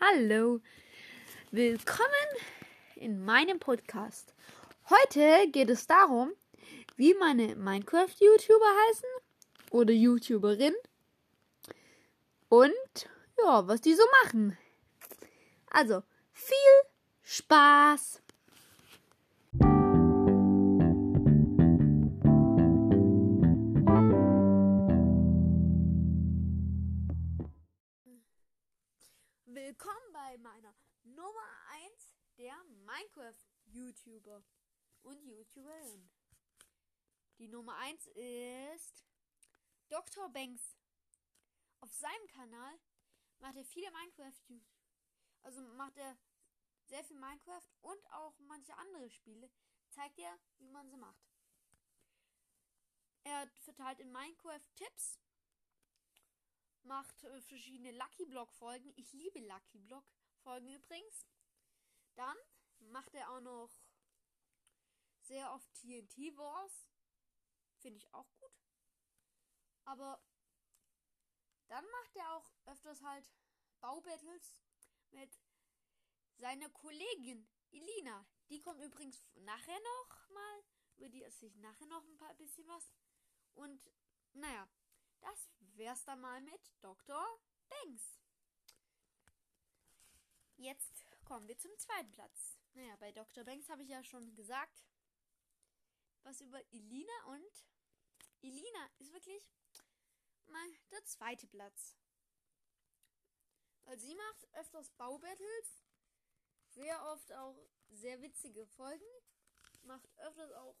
Hallo, willkommen in meinem Podcast. Heute geht es darum, wie meine Minecraft-YouTuber heißen oder YouTuberin und ja, was die so machen. Also, viel Spaß! Willkommen bei meiner Nummer 1 der Minecraft-YouTuber und YouTuberin. Die Nummer 1 ist Dr. Banks. Auf seinem Kanal macht er viele Minecraft, also macht er sehr viel Minecraft und auch manche andere Spiele. Zeigt er, wie man sie macht. Er verteilt in Minecraft Tipps macht äh, verschiedene Lucky Block Folgen. Ich liebe Lucky Block Folgen übrigens. Dann macht er auch noch sehr oft TNT Wars. Finde ich auch gut. Aber dann macht er auch öfters halt Baubattles mit seiner Kollegin Elina. Die kommt übrigens nachher noch mal. Über die erzähle ich nachher noch ein paar bisschen was. Und naja, das wär's dann mal mit Dr. Banks. Jetzt kommen wir zum zweiten Platz. Naja, bei Dr. Banks habe ich ja schon gesagt, was über Elina und Elina ist wirklich mal der zweite Platz. Weil sie macht öfters Baubattles, sehr oft auch sehr witzige Folgen, macht öfters auch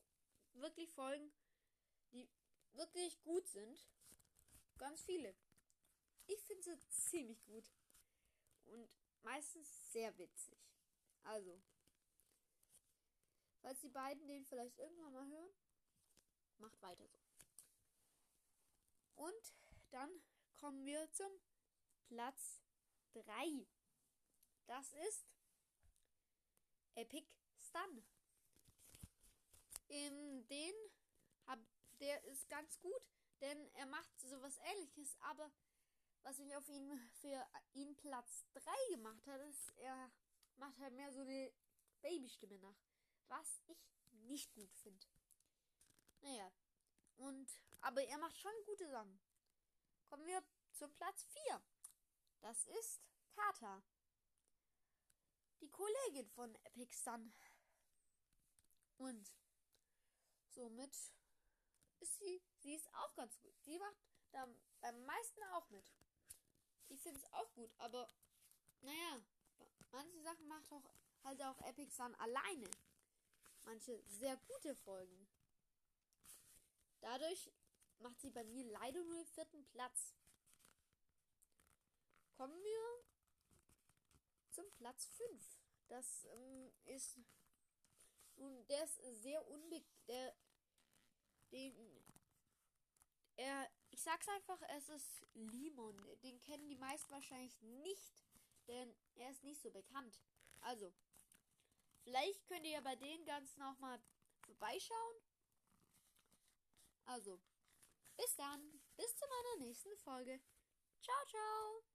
wirklich Folgen, die wirklich gut sind. Ganz viele. Ich finde sie ziemlich gut. Und meistens sehr witzig. Also, falls die beiden den vielleicht irgendwann mal hören, macht weiter so. Und dann kommen wir zum Platz 3. Das ist Epic Stun. In den hab, der ist ganz gut. Denn er macht sowas ähnliches, aber was mich auf ihn für ihn Platz 3 gemacht hat, ist, er macht halt mehr so eine Babystimme nach. Was ich nicht gut finde. Naja. Und, aber er macht schon gute Sachen. Kommen wir zum Platz 4. Das ist Kata. Die Kollegin von Epic Sun. Und somit ist sie, sie ist auch ganz gut. Die macht da beim meisten auch mit. Ich finde es auch gut, aber naja, manche Sachen macht auch halt auch Epic Sun alleine. Manche sehr gute Folgen. Dadurch macht sie bei mir leider nur den vierten Platz. Kommen wir zum Platz 5. Das ähm, ist nun, der ist sehr unbe der. Er. Ich sag's einfach, es ist Limon. Den kennen die meisten wahrscheinlich nicht, denn er ist nicht so bekannt. Also, vielleicht könnt ihr ja bei den ganzen auch mal vorbeischauen. Also, bis dann. Bis zu meiner nächsten Folge. Ciao, ciao.